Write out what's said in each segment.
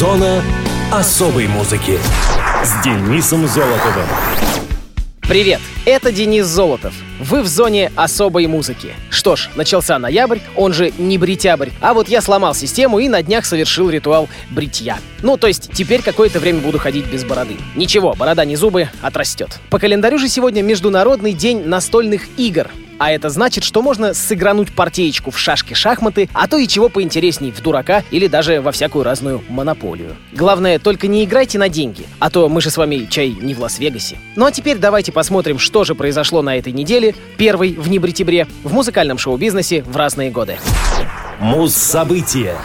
Зона особой музыки с Денисом Золотовым. Привет, это Денис Золотов. Вы в зоне особой музыки. Что ж, начался ноябрь, он же не бритябрь, а вот я сломал систему и на днях совершил ритуал бритья. Ну, то есть теперь какое-то время буду ходить без бороды. Ничего, борода не зубы, отрастет. По календарю же сегодня Международный день настольных игр. А это значит, что можно сыгрануть партеечку в шашки-шахматы, а то и чего поинтересней в дурака или даже во всякую разную монополию. Главное, только не играйте на деньги, а то мы же с вами чай не в Лас-Вегасе. Ну а теперь давайте посмотрим, что же произошло на этой неделе, первой в небритебре, в музыкальном шоу-бизнесе в разные годы. Муз-события.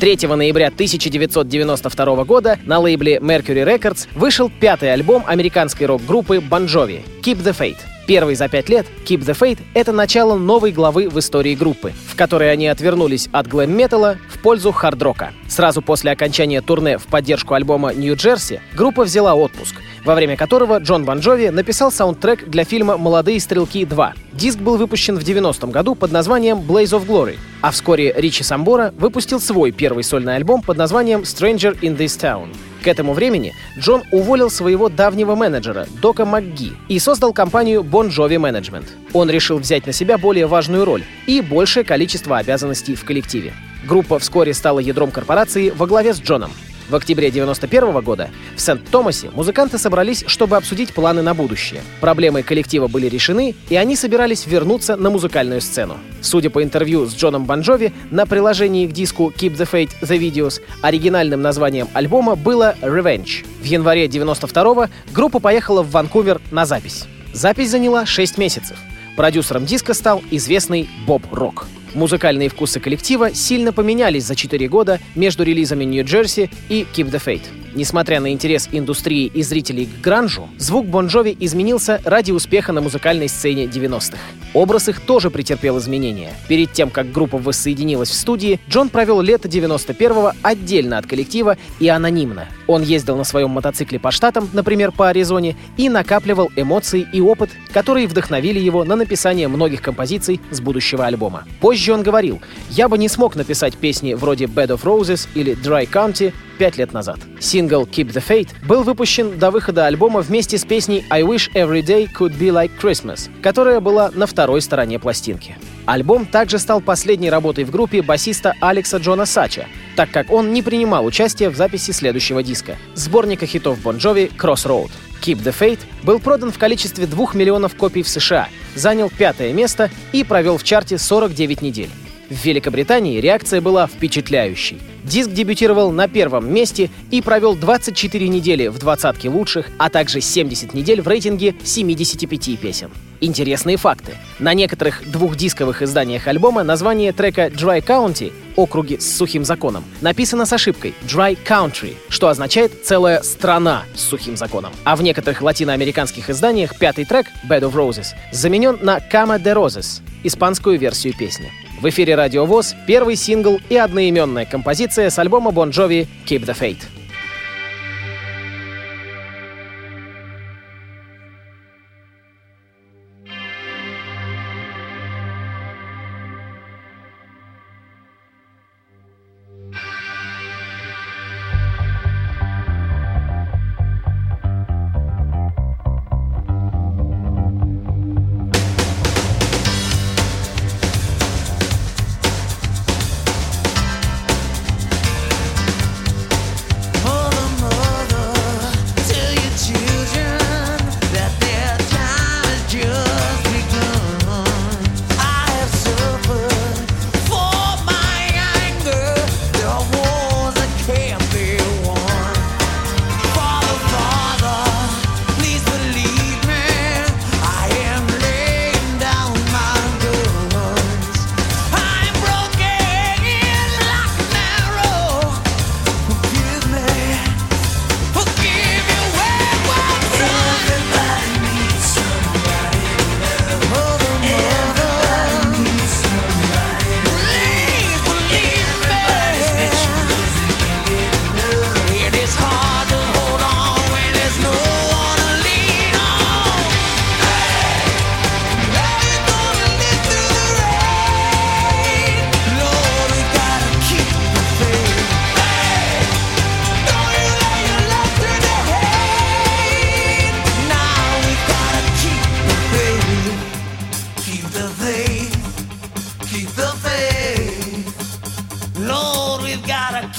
3 ноября 1992 года на лейбле Mercury Records вышел пятый альбом американской рок-группы Bon Jovi «Keep the Faith». Первый за пять лет Keep the Fate — это начало новой главы в истории группы, в которой они отвернулись от глэм-металла в пользу хард-рока. Сразу после окончания турне в поддержку альбома «Нью-Джерси» группа взяла отпуск, во время которого Джон Бон Джови написал саундтрек для фильма «Молодые стрелки 2». Диск был выпущен в 90-м году под названием «Blaze of Glory», а вскоре Ричи Самбора выпустил свой первый сольный альбом под названием «Stranger in this Town». К этому времени Джон уволил своего давнего менеджера Дока МакГи и создал компанию Bon Jovi Management. Он решил взять на себя более важную роль и большее количество обязанностей в коллективе. Группа вскоре стала ядром корпорации во главе с Джоном. В октябре 91 года в Сент-Томасе музыканты собрались, чтобы обсудить планы на будущее. Проблемы коллектива были решены, и они собирались вернуться на музыкальную сцену. Судя по интервью с Джоном Бонжови, на приложении к диску Keep the Fate The Videos оригинальным названием альбома было Revenge. В январе 92 группа поехала в Ванкувер на запись. Запись заняла 6 месяцев. Продюсером диска стал известный Боб Рок. Музыкальные вкусы коллектива сильно поменялись за 4 года между релизами Нью-Джерси и Keep the Fate. Несмотря на интерес индустрии и зрителей к гранжу, звук Бон Джови изменился ради успеха на музыкальной сцене 90-х. Образ их тоже претерпел изменения. Перед тем, как группа воссоединилась в студии, Джон провел лето 91-го отдельно от коллектива и анонимно. Он ездил на своем мотоцикле по штатам, например, по Аризоне, и накапливал эмоции и опыт, которые вдохновили его на написание многих композиций с будущего альбома. Позже он говорил, «Я бы не смог написать песни вроде Bed of Roses или Dry County пять лет назад. Сингл Keep the Fate был выпущен до выхода альбома вместе с песней I Wish Every Day Could Be Like Christmas, которая была на второй стороне пластинки. Альбом также стал последней работой в группе басиста Алекса Джона Сача, так как он не принимал участия в записи следующего диска — сборника хитов Бон Джови «Crossroad». Keep the Fate был продан в количестве 2 миллионов копий в США, занял пятое место и провел в чарте 49 недель. В Великобритании реакция была впечатляющей. Диск дебютировал на первом месте и провел 24 недели в двадцатке лучших, а также 70 недель в рейтинге 75 песен. Интересные факты. На некоторых двухдисковых изданиях альбома название трека Dry County округи с сухим законом написано с ошибкой Dry Country, что означает целая страна с сухим законом. А в некоторых латиноамериканских изданиях пятый трек Bed of Roses заменен на Cama de Roses, испанскую версию песни. В эфире Радио ВОЗ первый сингл и одноименная композиция с альбома Bon Jovi «Keep the Fate».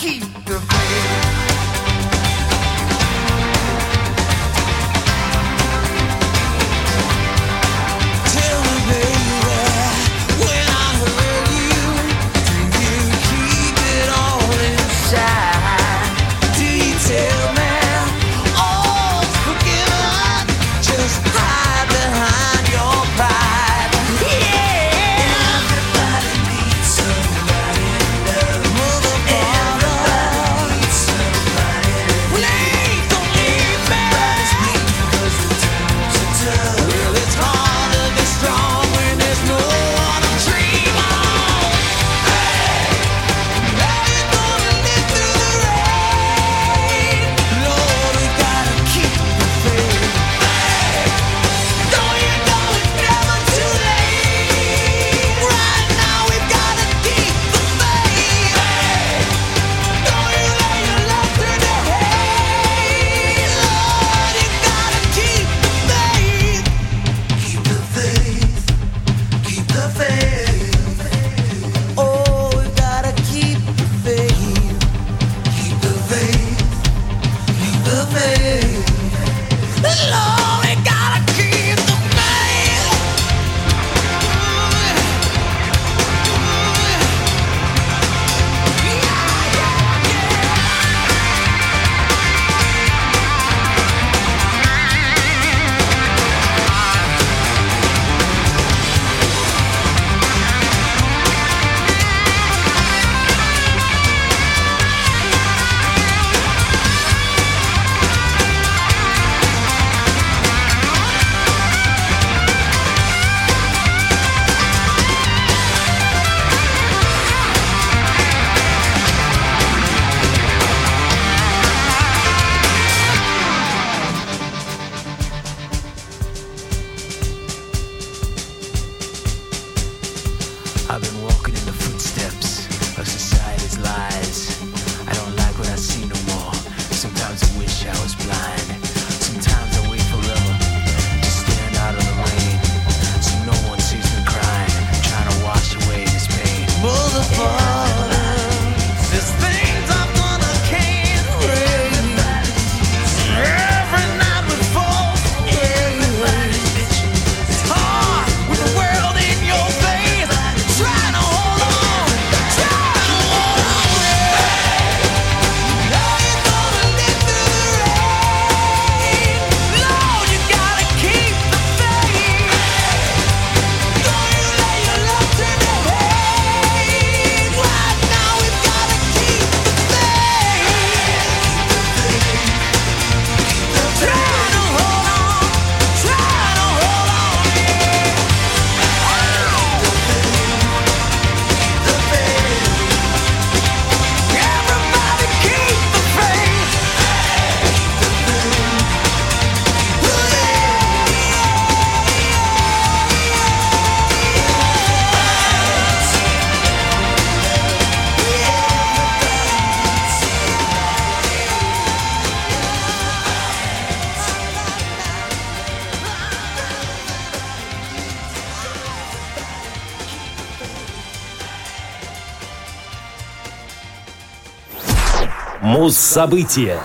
key. I've been walking in the footsteps of society's lies. Муз-события.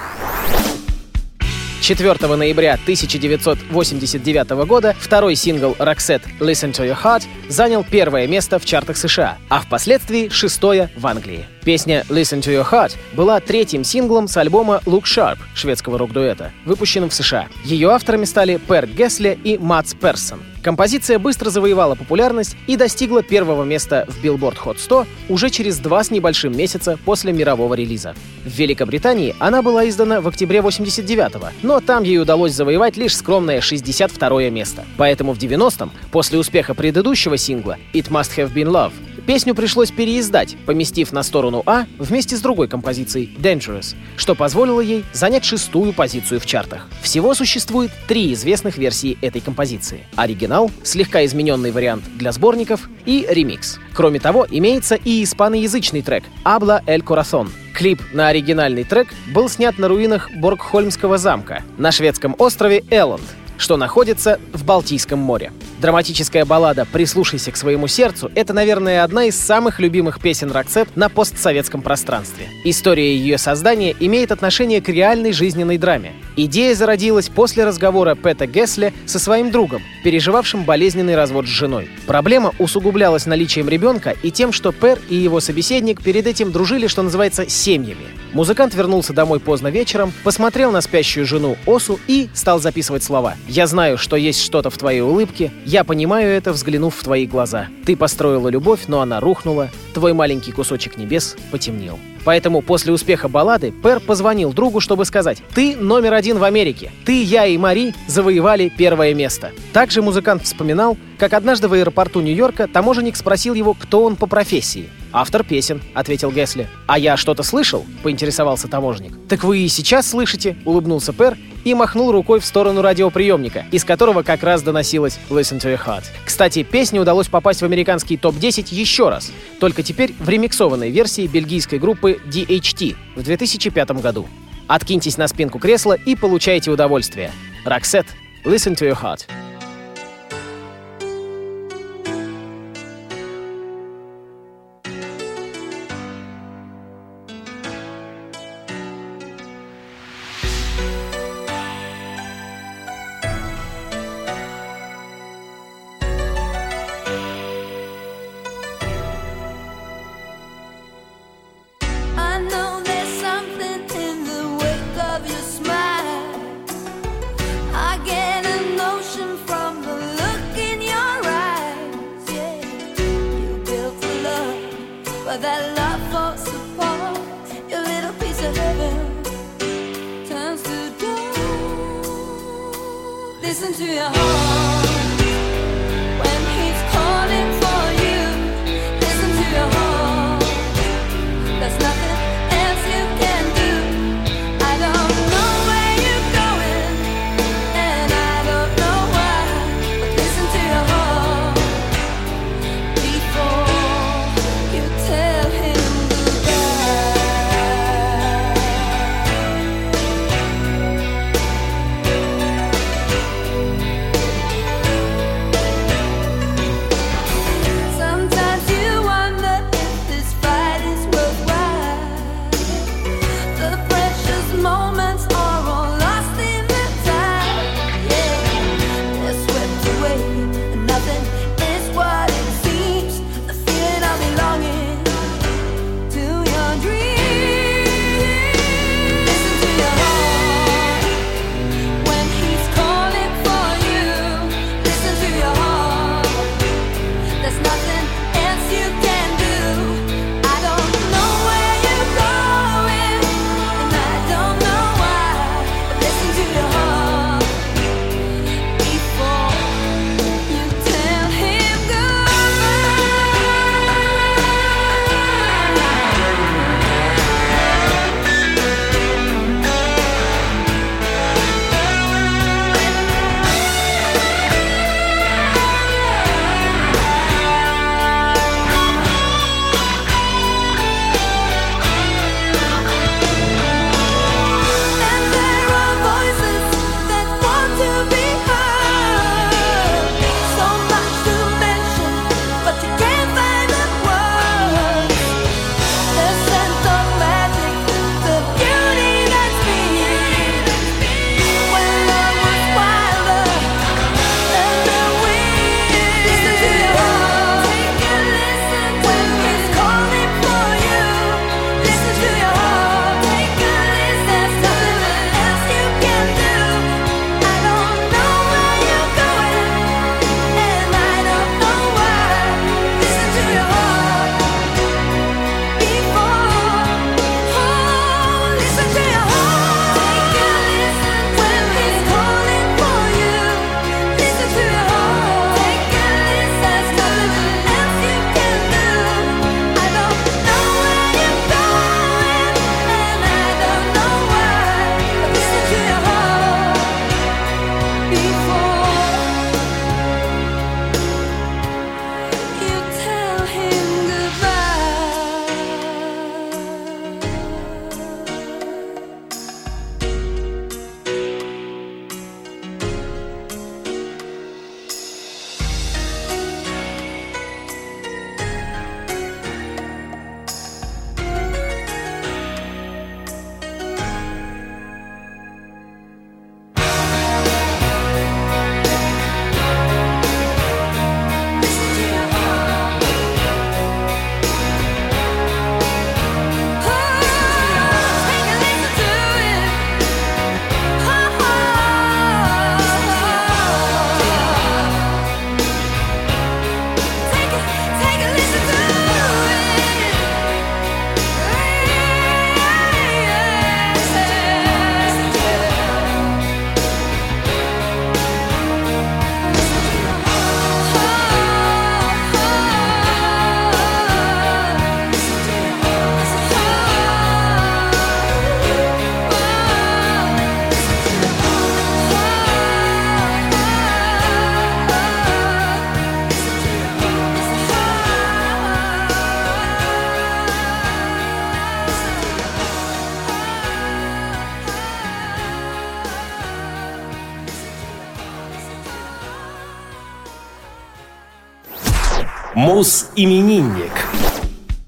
4 ноября 1989 года второй сингл Roxette «Listen to Your Heart» занял первое место в чартах США, а впоследствии шестое в Англии. Песня «Listen to Your Heart» была третьим синглом с альбома «Look Sharp» шведского рок-дуэта, выпущенным в США. Ее авторами стали Пер Гесле и Матс Персон. Композиция быстро завоевала популярность и достигла первого места в Billboard Hot 100 уже через два с небольшим месяца после мирового релиза. В Великобритании она была издана в октябре 89-го, но там ей удалось завоевать лишь скромное 62 место. Поэтому в 90-м, после успеха предыдущего сингла «It Must Have Been Love», песню пришлось переиздать, поместив на сторону А вместе с другой композицией «Dangerous», что позволило ей занять шестую позицию в чартах. Всего существует три известных версии этой композиции. Оригинал, слегка измененный вариант для сборников и ремикс. Кроме того, имеется и испаноязычный трек «Habla el Corazón». Клип на оригинальный трек был снят на руинах Боргхольмского замка на шведском острове Элланд, что находится в Балтийском море. Драматическая баллада «Прислушайся к своему сердцу» — это, наверное, одна из самых любимых песен Роксет на постсоветском пространстве. История ее создания имеет отношение к реальной жизненной драме. Идея зародилась после разговора Пэта Гесля со своим другом, переживавшим болезненный развод с женой. Проблема усугублялась наличием ребенка и тем, что Пэр и его собеседник перед этим дружили, что называется, семьями. Музыкант вернулся домой поздно вечером, посмотрел на спящую жену Осу и стал записывать слова. «Я знаю, что есть что-то в твоей улыбке. Я понимаю это, взглянув в твои глаза. Ты построила любовь, но она рухнула. Твой маленький кусочек небес потемнел». Поэтому после успеха баллады Пэр позвонил другу, чтобы сказать «Ты номер один в Америке. Ты, я и Мари завоевали первое место». Также музыкант вспоминал, как однажды в аэропорту Нью-Йорка таможенник спросил его, кто он по профессии. «Автор песен», — ответил Гесли. «А я что-то слышал?» — поинтересовался таможенник. «Так вы и сейчас слышите?» — улыбнулся Пэр и махнул рукой в сторону радиоприемника, из которого как раз доносилось «Listen to your heart». Кстати, песне удалось попасть в американский топ-10 еще раз, только теперь в ремиксованной версии бельгийской группы DHT в 2005 году. Откиньтесь на спинку кресла и получайте удовольствие. Роксет, «Listen to your heart». That love falls apart. Your little piece of heaven turns to dust. Listen to your heart Мус-именинник.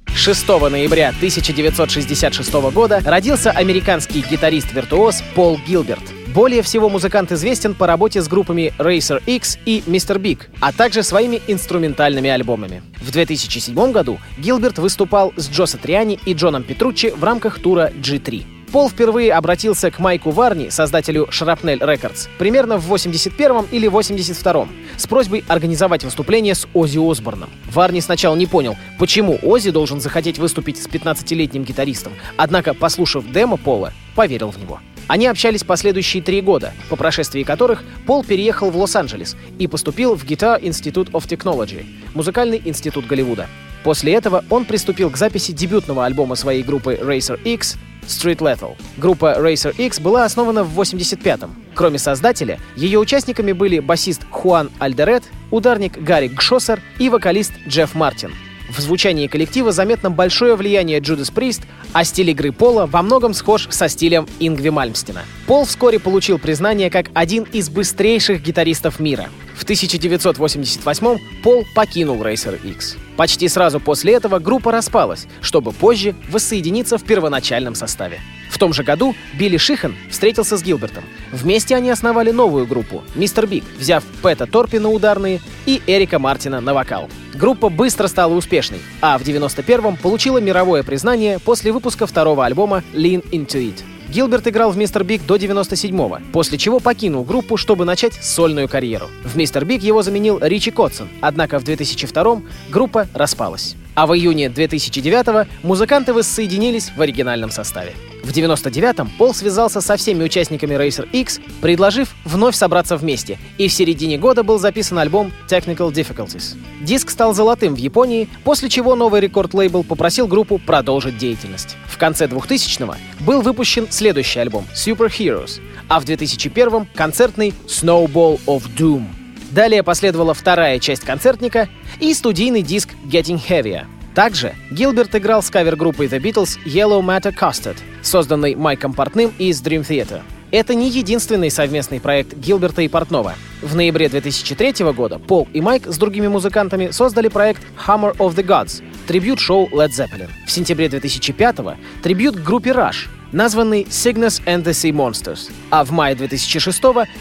6 ноября 1966 года родился американский гитарист-виртуоз Пол Гилберт. Более всего музыкант известен по работе с группами Racer X и Mr. Big, а также своими инструментальными альбомами. В 2007 году Гилберт выступал с Джо Сатриани и Джоном Петруччи в рамках тура G3. Пол впервые обратился к Майку Варни, создателю Shrapnel Records, примерно в 81 или 82 с просьбой организовать выступление с Оззи Осборном. Варни сначала не понял, почему Оззи должен захотеть выступить с 15-летним гитаристом, однако, послушав демо Пола, поверил в него. Они общались последующие три года, по прошествии которых Пол переехал в Лос-Анджелес и поступил в Guitar Institute of Technology, музыкальный институт Голливуда. После этого он приступил к записи дебютного альбома своей группы Racer X Street Lethal. Группа Racer X была основана в 85-м. Кроме создателя, ее участниками были басист Хуан Альдерет, ударник Гарри Гшоссер и вокалист Джефф Мартин. В звучании коллектива заметно большое влияние Джудас Прист, а стиль игры Пола во многом схож со стилем Ингви Мальмстина. Пол вскоре получил признание как один из быстрейших гитаристов мира. В 1988 Пол покинул Racer X. Почти сразу после этого группа распалась, чтобы позже воссоединиться в первоначальном составе. В том же году Билли Шихан встретился с Гилбертом. Вместе они основали новую группу «Mr. Big», взяв Пэта Торпи на ударные и Эрика Мартина на вокал. Группа быстро стала успешной, а в 91-м получила мировое признание после выпуска второго альбома «Lean Into It». Гилберт играл в Mr. Big до 97-го, после чего покинул группу, чтобы начать сольную карьеру. В Mr. Big его заменил Ричи Котсон, однако в 2002-м группа распалась. А в июне 2009-го музыканты воссоединились в оригинальном составе. В 99-м Пол связался со всеми участниками Racer X, предложив вновь собраться вместе, и в середине года был записан альбом Technical Difficulties. Диск стал золотым в Японии, после чего новый рекорд-лейбл попросил группу продолжить деятельность. В конце 2000-го был выпущен следующий альбом Super Heroes, а в 2001-м — концертный Snowball of Doom. Далее последовала вторая часть концертника и студийный диск Getting Heavier. Также Гилберт играл с кавер-группой The Beatles Yellow Matter Custard, созданной Майком Портным из Dream Theater. Это не единственный совместный проект Гилберта и Портнова. В ноябре 2003 года Пол и Майк с другими музыкантами создали проект Hammer of the Gods, трибют-шоу Led Zeppelin. В сентябре 2005 трибют к группе Rush, названный Cygnus and the Sea Monsters, а в мае 2006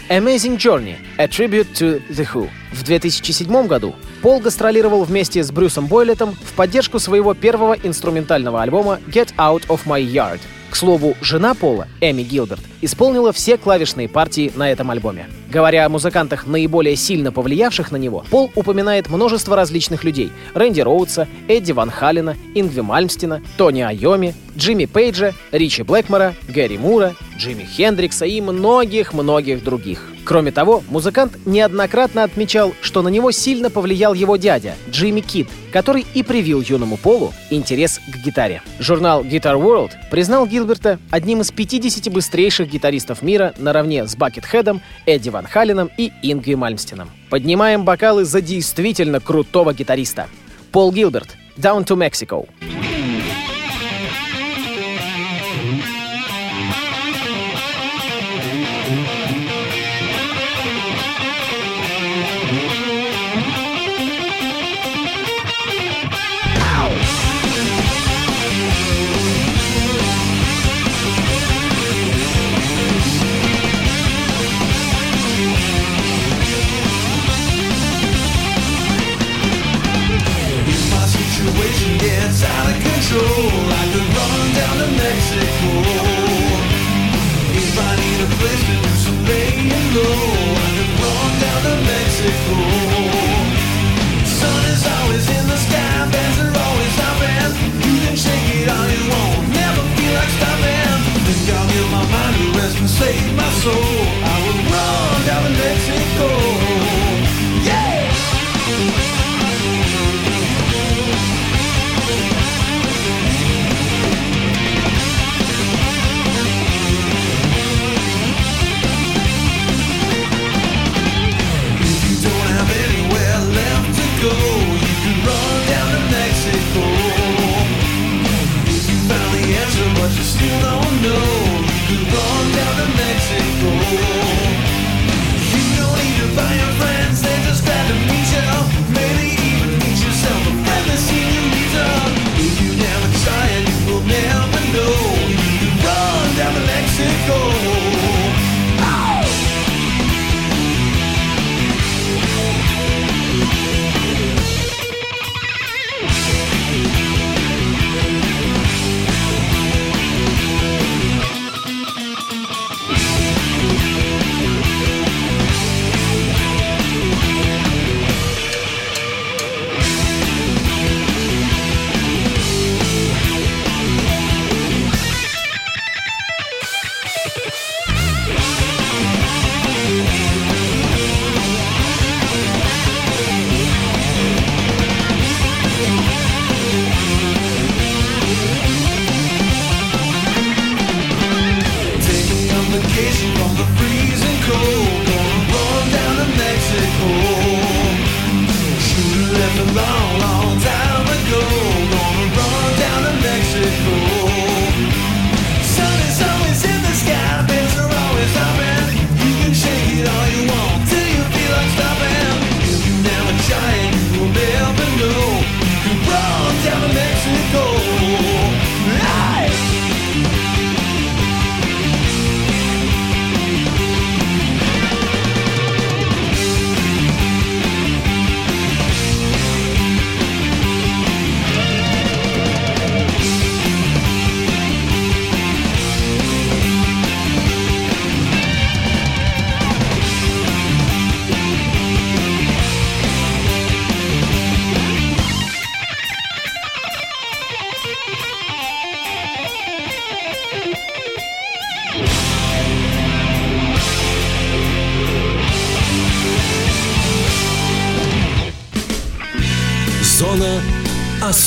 Amazing Journey — A Tribute to The Who. В 2007 году Пол гастролировал вместе с Брюсом Бойлетом в поддержку своего первого инструментального альбома Get Out of My Yard. Слову, жена Пола, Эми Гилберт, исполнила все клавишные партии на этом альбоме. Говоря о музыкантах, наиболее сильно повлиявших на него, Пол упоминает множество различных людей — Рэнди Роудса, Эдди Ван Халлена, Ингви Мальмстина, Тони Айоми, Джимми Пейджа, Ричи Блэкмора, Гэри Мура, Джимми Хендрикса и многих-многих других. Кроме того, музыкант неоднократно отмечал, что на него сильно повлиял его дядя, Джимми Кид, который и привил юному Полу интерес к гитаре. Журнал Guitar World признал Гилберта одним из 50 быстрейших гитаристов мира наравне с Бакетхедом, Эдди Ван Халленом и Ингви Мальмстином. Поднимаем бокалы за действительно крутого гитариста. Пол Гилберт, Down to Mexico. If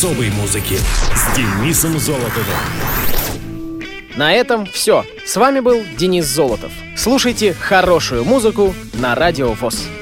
особой музыки с Денисом Золотовым. На этом все. С вами был Денис Золотов. Слушайте хорошую музыку на Радио ВОЗ.